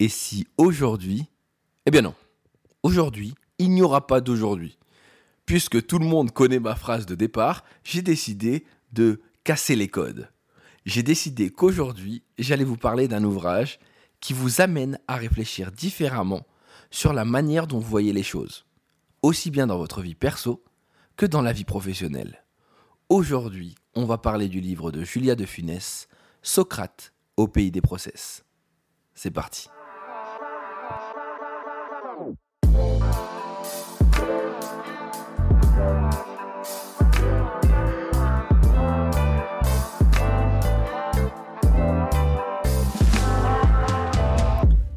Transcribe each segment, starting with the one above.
Et si aujourd'hui Eh bien non. Aujourd'hui, il n'y aura pas d'aujourd'hui. Puisque tout le monde connaît ma phrase de départ, j'ai décidé de casser les codes. J'ai décidé qu'aujourd'hui, j'allais vous parler d'un ouvrage qui vous amène à réfléchir différemment sur la manière dont vous voyez les choses, aussi bien dans votre vie perso que dans la vie professionnelle. Aujourd'hui, on va parler du livre de Julia de Funès, Socrate au pays des process. C'est parti.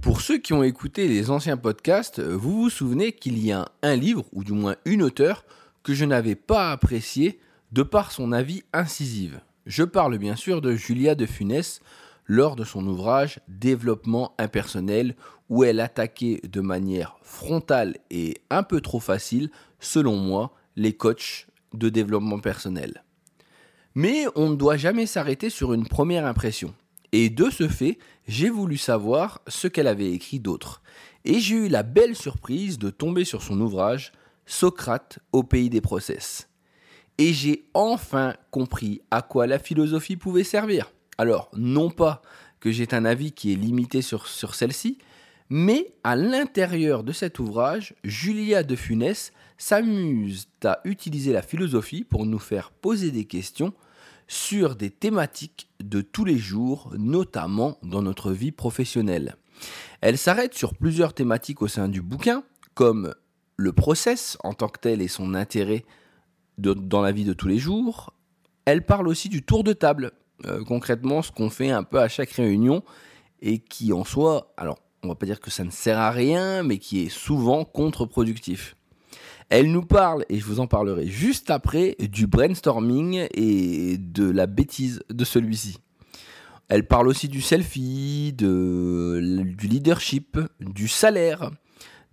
Pour ceux qui ont écouté les anciens podcasts, vous vous souvenez qu'il y a un livre, ou du moins une auteure, que je n'avais pas apprécié de par son avis incisive. Je parle bien sûr de Julia de Funès lors de son ouvrage Développement impersonnel, où elle attaquait de manière frontale et un peu trop facile, selon moi, les coachs de développement personnel. Mais on ne doit jamais s'arrêter sur une première impression. Et de ce fait, j'ai voulu savoir ce qu'elle avait écrit d'autre. Et j'ai eu la belle surprise de tomber sur son ouvrage Socrate au pays des process. Et j'ai enfin compris à quoi la philosophie pouvait servir. Alors, non pas que j'ai un avis qui est limité sur, sur celle-ci, mais à l'intérieur de cet ouvrage, Julia de Funès s'amuse à utiliser la philosophie pour nous faire poser des questions sur des thématiques de tous les jours, notamment dans notre vie professionnelle. Elle s'arrête sur plusieurs thématiques au sein du bouquin, comme le process en tant que tel et son intérêt dans la vie de tous les jours. Elle parle aussi du tour de table, euh, concrètement ce qu'on fait un peu à chaque réunion et qui en soi, on va pas dire que ça ne sert à rien, mais qui est souvent contre-productif. Elle nous parle, et je vous en parlerai juste après, du brainstorming et de la bêtise de celui-ci. Elle parle aussi du selfie, du leadership, du salaire,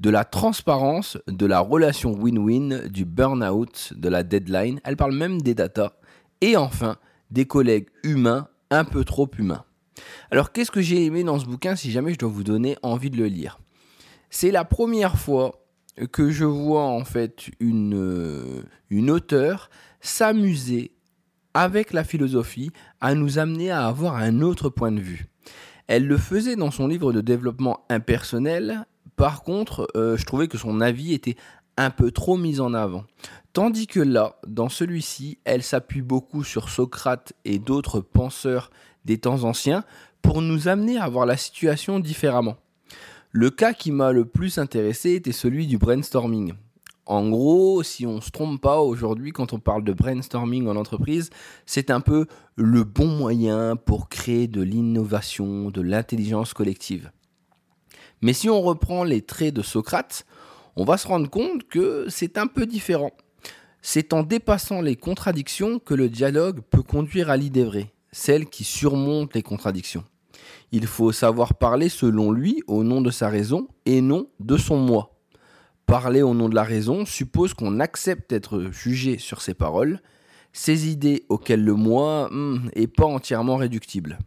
de la transparence, de la relation win-win, du burn-out, de la deadline. Elle parle même des data. Et enfin, des collègues humains un peu trop humains. Alors qu'est-ce que j'ai aimé dans ce bouquin si jamais je dois vous donner envie de le lire? C'est la première fois que je vois en fait une, euh, une auteure s'amuser avec la philosophie à nous amener à avoir un autre point de vue. Elle le faisait dans son livre de développement impersonnel, par contre, euh, je trouvais que son avis était un peu trop mis en avant. Tandis que là, dans celui-ci, elle s'appuie beaucoup sur Socrate et d'autres penseurs des temps anciens pour nous amener à voir la situation différemment. Le cas qui m'a le plus intéressé était celui du brainstorming. En gros, si on ne se trompe pas aujourd'hui quand on parle de brainstorming en entreprise, c'est un peu le bon moyen pour créer de l'innovation, de l'intelligence collective. Mais si on reprend les traits de Socrate, on va se rendre compte que c'est un peu différent. C'est en dépassant les contradictions que le dialogue peut conduire à l'idée vraie, celle qui surmonte les contradictions. Il faut savoir parler selon lui au nom de sa raison et non de son moi. Parler au nom de la raison suppose qu'on accepte d'être jugé sur ses paroles, ses idées auxquelles le moi n'est hmm, pas entièrement réductible.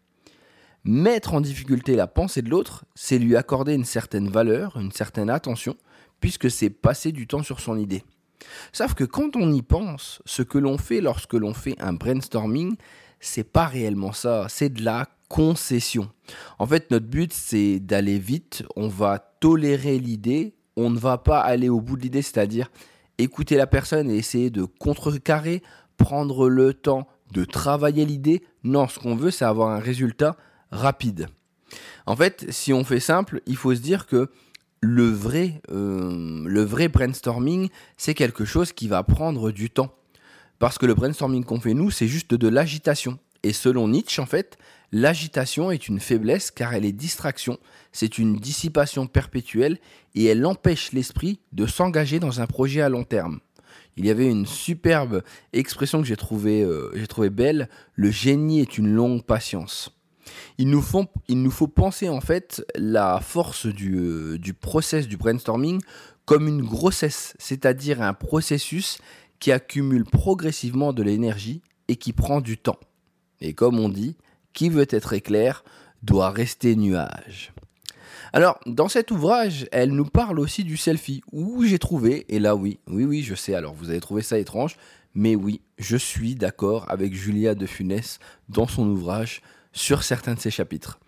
Mettre en difficulté la pensée de l'autre, c'est lui accorder une certaine valeur, une certaine attention, puisque c'est passer du temps sur son idée. Sauf que quand on y pense, ce que l'on fait lorsque l'on fait un brainstorming, c'est pas réellement ça, c'est de la concession. En fait, notre but, c'est d'aller vite, on va tolérer l'idée, on ne va pas aller au bout de l'idée, c'est-à-dire écouter la personne et essayer de contrecarrer, prendre le temps de travailler l'idée. Non, ce qu'on veut, c'est avoir un résultat rapide. En fait, si on fait simple, il faut se dire que le vrai, euh, le vrai brainstorming, c'est quelque chose qui va prendre du temps. Parce que le brainstorming qu'on fait nous, c'est juste de l'agitation. Et selon Nietzsche, en fait, L'agitation est une faiblesse car elle est distraction, c'est une dissipation perpétuelle et elle empêche l'esprit de s'engager dans un projet à long terme. Il y avait une superbe expression que j'ai trouvée euh, trouvé belle, le génie est une longue patience. Il nous, faut, il nous faut penser en fait la force du, euh, du process du brainstorming comme une grossesse, c'est-à-dire un processus qui accumule progressivement de l'énergie et qui prend du temps. Et comme on dit, qui veut être éclair doit rester nuage. Alors, dans cet ouvrage, elle nous parle aussi du selfie, où j'ai trouvé, et là oui, oui, oui, je sais, alors vous avez trouvé ça étrange, mais oui, je suis d'accord avec Julia de Funès dans son ouvrage sur certains de ses chapitres,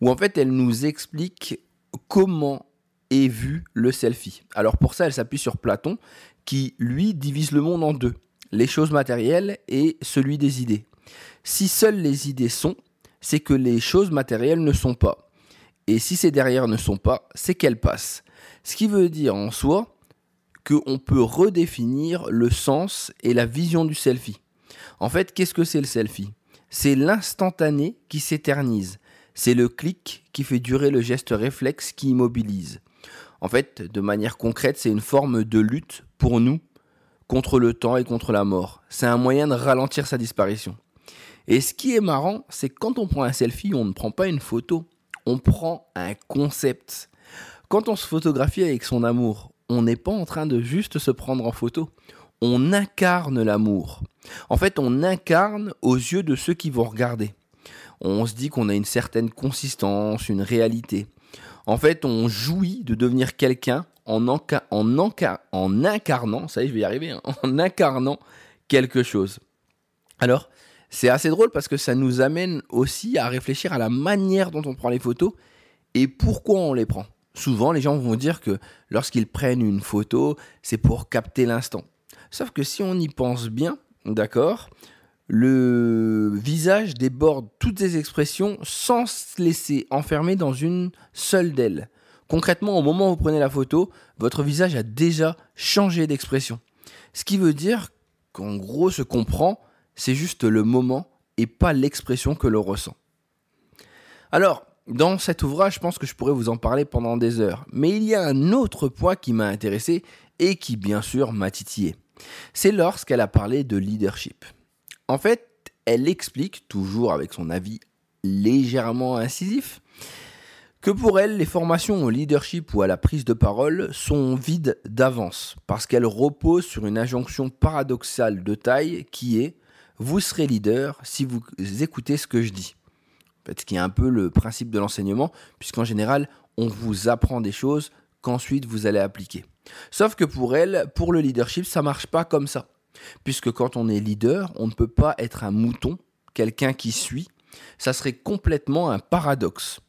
où en fait elle nous explique comment est vu le selfie. Alors pour ça, elle s'appuie sur Platon, qui lui divise le monde en deux, les choses matérielles et celui des idées. Si seules les idées sont, c'est que les choses matérielles ne sont pas. Et si ces derrière ne sont pas, c'est qu'elles passent. Ce qui veut dire en soi qu'on peut redéfinir le sens et la vision du selfie. En fait, qu'est-ce que c'est le selfie? C'est l'instantané qui s'éternise. C'est le clic qui fait durer le geste réflexe qui immobilise. En fait, de manière concrète, c'est une forme de lutte pour nous contre le temps et contre la mort. C'est un moyen de ralentir sa disparition. Et ce qui est marrant, c'est que quand on prend un selfie, on ne prend pas une photo, on prend un concept. Quand on se photographie avec son amour, on n'est pas en train de juste se prendre en photo. On incarne l'amour. En fait, on incarne aux yeux de ceux qui vont regarder. On se dit qu'on a une certaine consistance, une réalité. En fait, on jouit de devenir quelqu'un en, en, en, incarnant, ça y est, je vais y arriver, hein, en incarnant quelque chose. Alors, c'est assez drôle parce que ça nous amène aussi à réfléchir à la manière dont on prend les photos et pourquoi on les prend. Souvent, les gens vont dire que lorsqu'ils prennent une photo, c'est pour capter l'instant. Sauf que si on y pense bien, d'accord, le visage déborde toutes ces expressions sans se laisser enfermer dans une seule d'elles. Concrètement, au moment où vous prenez la photo, votre visage a déjà changé d'expression. Ce qui veut dire qu'en gros, ce qu'on prend, c'est juste le moment et pas l'expression que l'on ressent. Alors, dans cet ouvrage, je pense que je pourrais vous en parler pendant des heures, mais il y a un autre point qui m'a intéressé et qui bien sûr m'a titillé. C'est lorsqu'elle a parlé de leadership. En fait, elle explique, toujours avec son avis légèrement incisif, que pour elle, les formations au leadership ou à la prise de parole sont vides d'avance, parce qu'elles reposent sur une injonction paradoxale de taille qui est vous serez leader si vous écoutez ce que je dis. Ce qui est un peu le principe de l'enseignement, puisqu'en général, on vous apprend des choses qu'ensuite vous allez appliquer. Sauf que pour elle, pour le leadership, ça marche pas comme ça. Puisque quand on est leader, on ne peut pas être un mouton, quelqu'un qui suit. Ça serait complètement un paradoxe.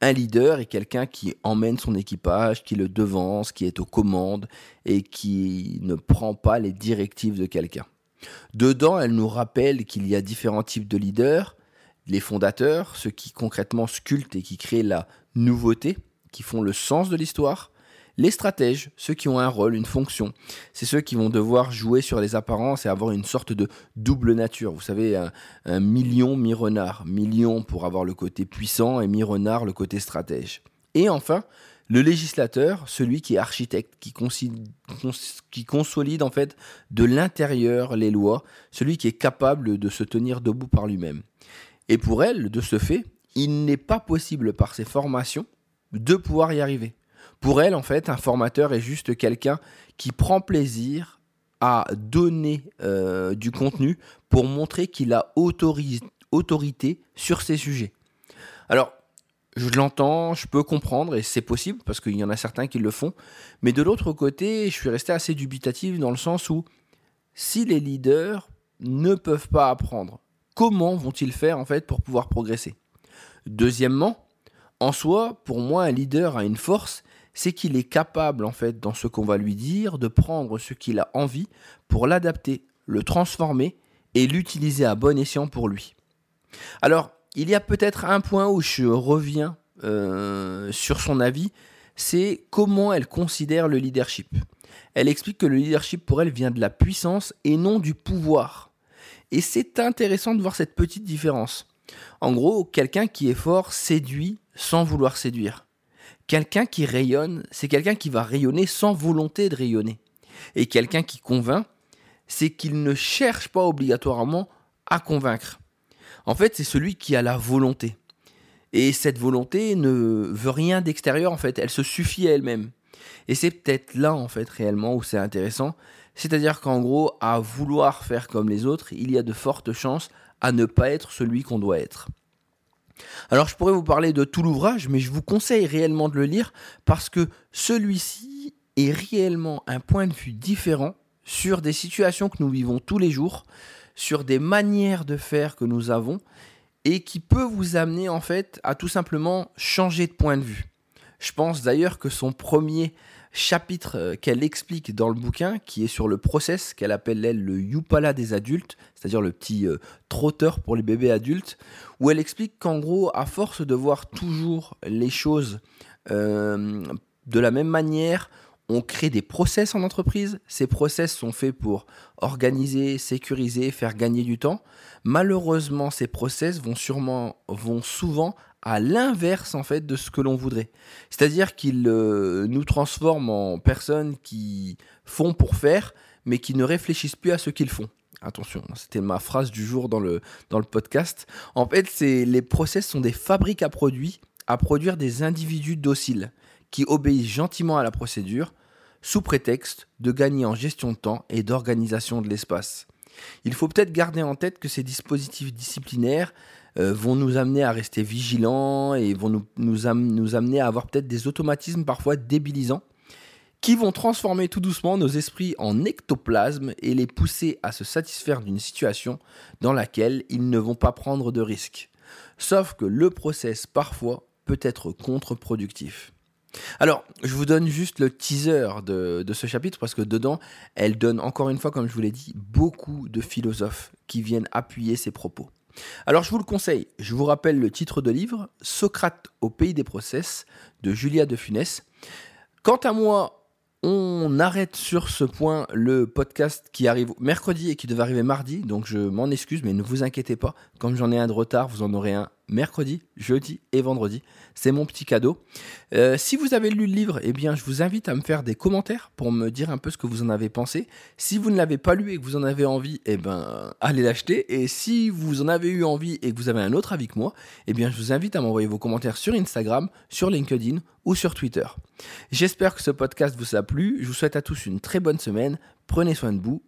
Un leader est quelqu'un qui emmène son équipage, qui le devance, qui est aux commandes et qui ne prend pas les directives de quelqu'un. Dedans, elle nous rappelle qu'il y a différents types de leaders, les fondateurs, ceux qui concrètement sculptent et qui créent la nouveauté, qui font le sens de l'histoire, les stratèges, ceux qui ont un rôle, une fonction, c'est ceux qui vont devoir jouer sur les apparences et avoir une sorte de double nature. Vous savez, un, million mi-renard. Million pour avoir le côté puissant et mi-renard le côté stratège. Et enfin, le législateur, celui qui est architecte, qui, consolide en fait de l'intérieur les lois, celui qui est capable de se tenir debout par lui-même. Et pour elle, de ce fait, il n'est pas possible par ses formations de pouvoir y arriver. Pour elle, en fait, un formateur est juste quelqu'un qui prend plaisir à donner euh, du contenu pour montrer qu'il a autorité sur ces sujets. Alors, je l'entends, je peux comprendre, et c'est possible, parce qu'il y en a certains qui le font. Mais de l'autre côté, je suis resté assez dubitatif dans le sens où si les leaders ne peuvent pas apprendre, comment vont-ils faire en fait pour pouvoir progresser? Deuxièmement, en soi, pour moi, un leader a une force, c'est qu'il est capable en fait dans ce qu'on va lui dire de prendre ce qu'il a envie pour l'adapter, le transformer et l'utiliser à bon escient pour lui. Alors, il y a peut-être un point où je reviens euh, sur son avis, c'est comment elle considère le leadership. Elle explique que le leadership pour elle vient de la puissance et non du pouvoir. Et c'est intéressant de voir cette petite différence. En gros, quelqu'un qui est fort séduit sans vouloir séduire. Quelqu'un qui rayonne, c'est quelqu'un qui va rayonner sans volonté de rayonner. Et quelqu'un qui convainc, c'est qu'il ne cherche pas obligatoirement à convaincre. En fait, c'est celui qui a la volonté. Et cette volonté ne veut rien d'extérieur, en fait, elle se suffit à elle-même. Et c'est peut-être là, en fait, réellement, où c'est intéressant. C'est-à-dire qu'en gros, à vouloir faire comme les autres, il y a de fortes chances à ne pas être celui qu'on doit être. Alors je pourrais vous parler de tout l'ouvrage, mais je vous conseille réellement de le lire parce que celui-ci est réellement un point de vue différent sur des situations que nous vivons tous les jours, sur des manières de faire que nous avons et qui peut vous amener en fait à tout simplement changer de point de vue. Je pense d'ailleurs que son premier chapitre euh, qu'elle explique dans le bouquin, qui est sur le process qu'elle appelle elle le Yupala des adultes, c'est-à-dire le petit euh, trotteur pour les bébés adultes, où elle explique qu'en gros, à force de voir toujours les choses euh, de la même manière, on crée des process en entreprise. Ces process sont faits pour organiser, sécuriser, faire gagner du temps. Malheureusement, ces process vont sûrement, vont souvent à l'inverse en fait de ce que l'on voudrait. C'est-à-dire qu'ils euh, nous transforment en personnes qui font pour faire, mais qui ne réfléchissent plus à ce qu'ils font. Attention, c'était ma phrase du jour dans le, dans podcast. En fait, les process sont des fabriques à produits, à produire des individus dociles, qui obéissent gentiment à la procédure, sous prétexte de gagner en gestion de temps et d'organisation de l'espace. Il faut peut-être garder en tête que ces dispositifs disciplinaires euh, vont nous amener à rester vigilants et vont nous, nous, amener à avoir peut-être des automatismes parfois débilisants qui vont transformer tout doucement nos esprits en ectoplasme et les pousser à se satisfaire d'une situation dans laquelle ils ne vont pas prendre de risques. Sauf que le process parfois peut être contre-productif. Alors, je vous donne juste le teaser de, de, ce chapitre parce que dedans, elle donne encore une fois, comme je vous l'ai dit, beaucoup de philosophes qui viennent appuyer ses propos. Alors je vous le conseille, je vous rappelle le titre de livre, Socrate au pays des process, de Julia de Funès. Quant à moi, on arrête sur ce point le podcast qui arrive mercredi et qui devait arriver mardi, donc je m'en excuse, mais ne vous inquiétez pas, comme j'en ai un de retard, vous en aurez un mercredi, jeudi et vendredi. C'est mon petit cadeau. Euh, si vous avez lu le livre, eh bien, je vous invite à me faire des commentaires pour me dire un peu ce que vous en avez pensé. Si vous ne l'avez pas lu et que vous en avez envie, eh ben, allez l'acheter. Et si vous en avez eu envie et que vous avez un autre avis que moi, eh bien, je vous invite à m'envoyer vos commentaires sur Instagram, sur LinkedIn ou sur Twitter. J'espère que ce podcast vous a plu. Je vous souhaite à tous une très bonne semaine. Prenez soin de vous.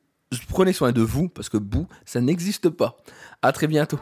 Prenez soin de vous parce que vous, ça n'existe pas. À très bientôt.